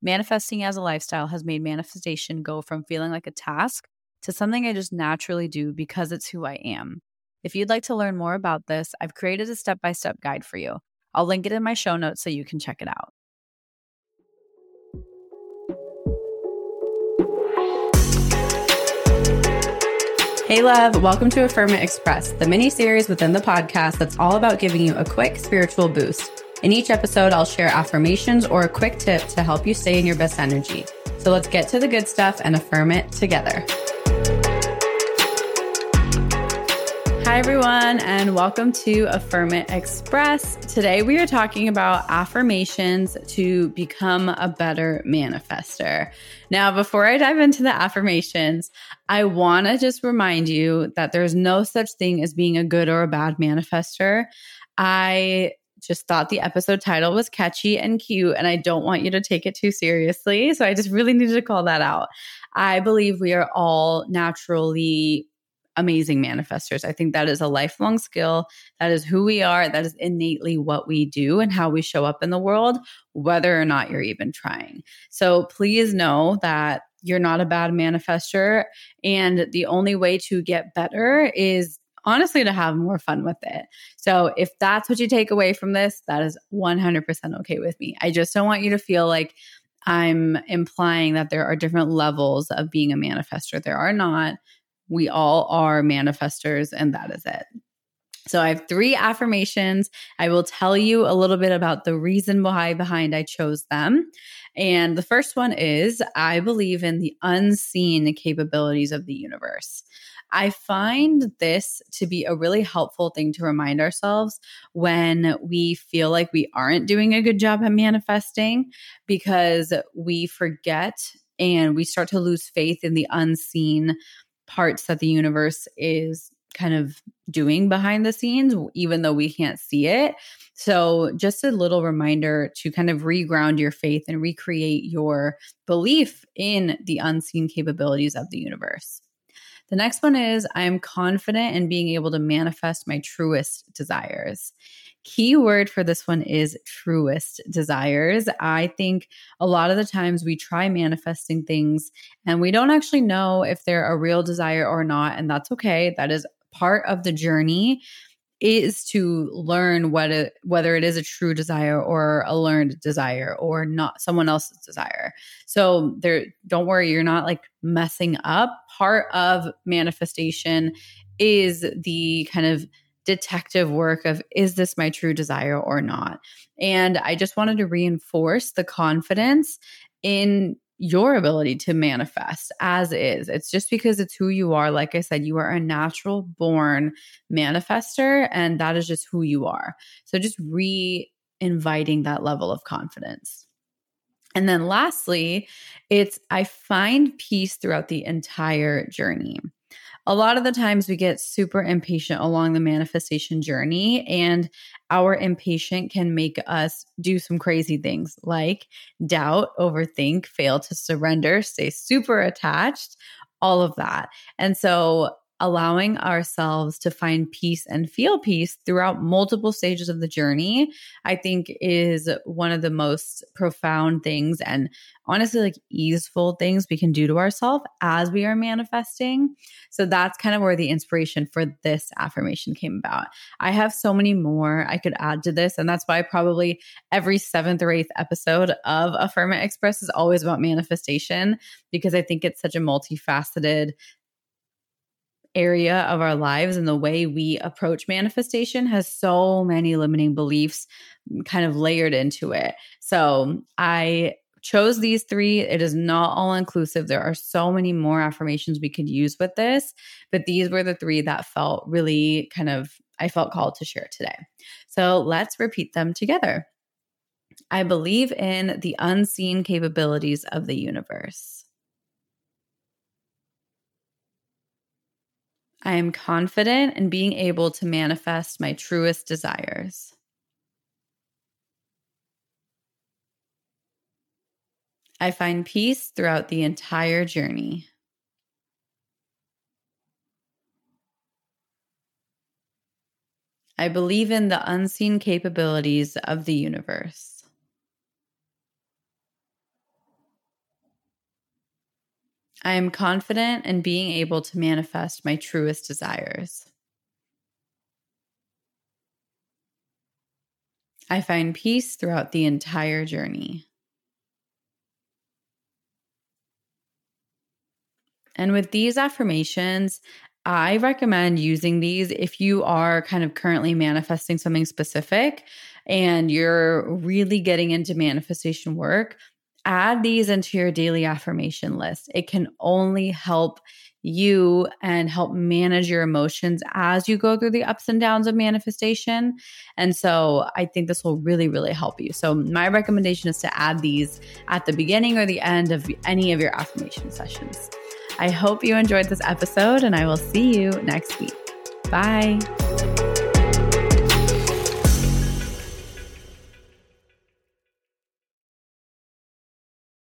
Manifesting as a lifestyle has made manifestation go from feeling like a task to something I just naturally do because it's who I am. If you'd like to learn more about this, I've created a step by step guide for you. I'll link it in my show notes so you can check it out. Hey, love, welcome to Affirm It Express, the mini series within the podcast that's all about giving you a quick spiritual boost. In each episode, I'll share affirmations or a quick tip to help you stay in your best energy. So let's get to the good stuff and affirm it together. Hi, everyone, and welcome to Affirm It Express. Today, we are talking about affirmations to become a better manifester. Now, before I dive into the affirmations, I want to just remind you that there's no such thing as being a good or a bad manifester. I just thought the episode title was catchy and cute, and I don't want you to take it too seriously. So I just really needed to call that out. I believe we are all naturally amazing manifestors. I think that is a lifelong skill. That is who we are. That is innately what we do and how we show up in the world, whether or not you're even trying. So please know that you're not a bad manifester. And the only way to get better is honestly to have more fun with it. So if that's what you take away from this, that is 100% okay with me. I just don't want you to feel like I'm implying that there are different levels of being a manifester. There are not. We all are manifestors, and that is it. So I have three affirmations. I will tell you a little bit about the reason why behind I chose them. And the first one is I believe in the unseen capabilities of the universe. I find this to be a really helpful thing to remind ourselves when we feel like we aren't doing a good job at manifesting because we forget and we start to lose faith in the unseen parts that the universe is kind of doing behind the scenes, even though we can't see it. So, just a little reminder to kind of reground your faith and recreate your belief in the unseen capabilities of the universe. The next one is I'm confident in being able to manifest my truest desires. Key word for this one is truest desires. I think a lot of the times we try manifesting things and we don't actually know if they're a real desire or not. And that's okay. That is part of the journey is to learn what it, whether it is a true desire or a learned desire or not someone else's desire. So there don't worry you're not like messing up. Part of manifestation is the kind of detective work of is this my true desire or not. And I just wanted to reinforce the confidence in your ability to manifest as is. It's just because it's who you are. Like I said, you are a natural born manifester, and that is just who you are. So just re inviting that level of confidence. And then lastly, it's I find peace throughout the entire journey a lot of the times we get super impatient along the manifestation journey, and our impatient can make us do some crazy things like doubt, overthink, fail to surrender, stay super attached, all of that. And so allowing ourselves to find peace and feel peace throughout multiple stages of the journey, I think is one of the most profound things and honestly like easeful things we can do to ourselves as we are manifesting. So that's kind of where the inspiration for this affirmation came about. I have so many more I could add to this. And that's why probably every seventh or eighth episode of Affirm It Express is always about manifestation because I think it's such a multifaceted area of our lives and the way we approach manifestation has so many limiting beliefs kind of layered into it. So I chose these three. It is not all inclusive. There are so many more affirmations we could use with this, but these were the three that felt really kind of, I felt called to share today. So let's repeat them together. I believe in the unseen capabilities of the universe. I am confident in being able to manifest my truest desires. I find peace throughout the entire journey. I believe in the unseen capabilities of the universe. I am confident in being able to manifest my truest desires. I find peace throughout the entire journey. And with these affirmations, I recommend using these if you are kind of currently manifesting something specific and you're really getting into manifestation work. Add these into your daily affirmation list. It can only help you and help manage your emotions as you go through the ups and downs of manifestation. And so I think this will really, really help you. So, my recommendation is to add these at the beginning or the end of any of your affirmation sessions. I hope you enjoyed this episode, and I will see you next week. Bye.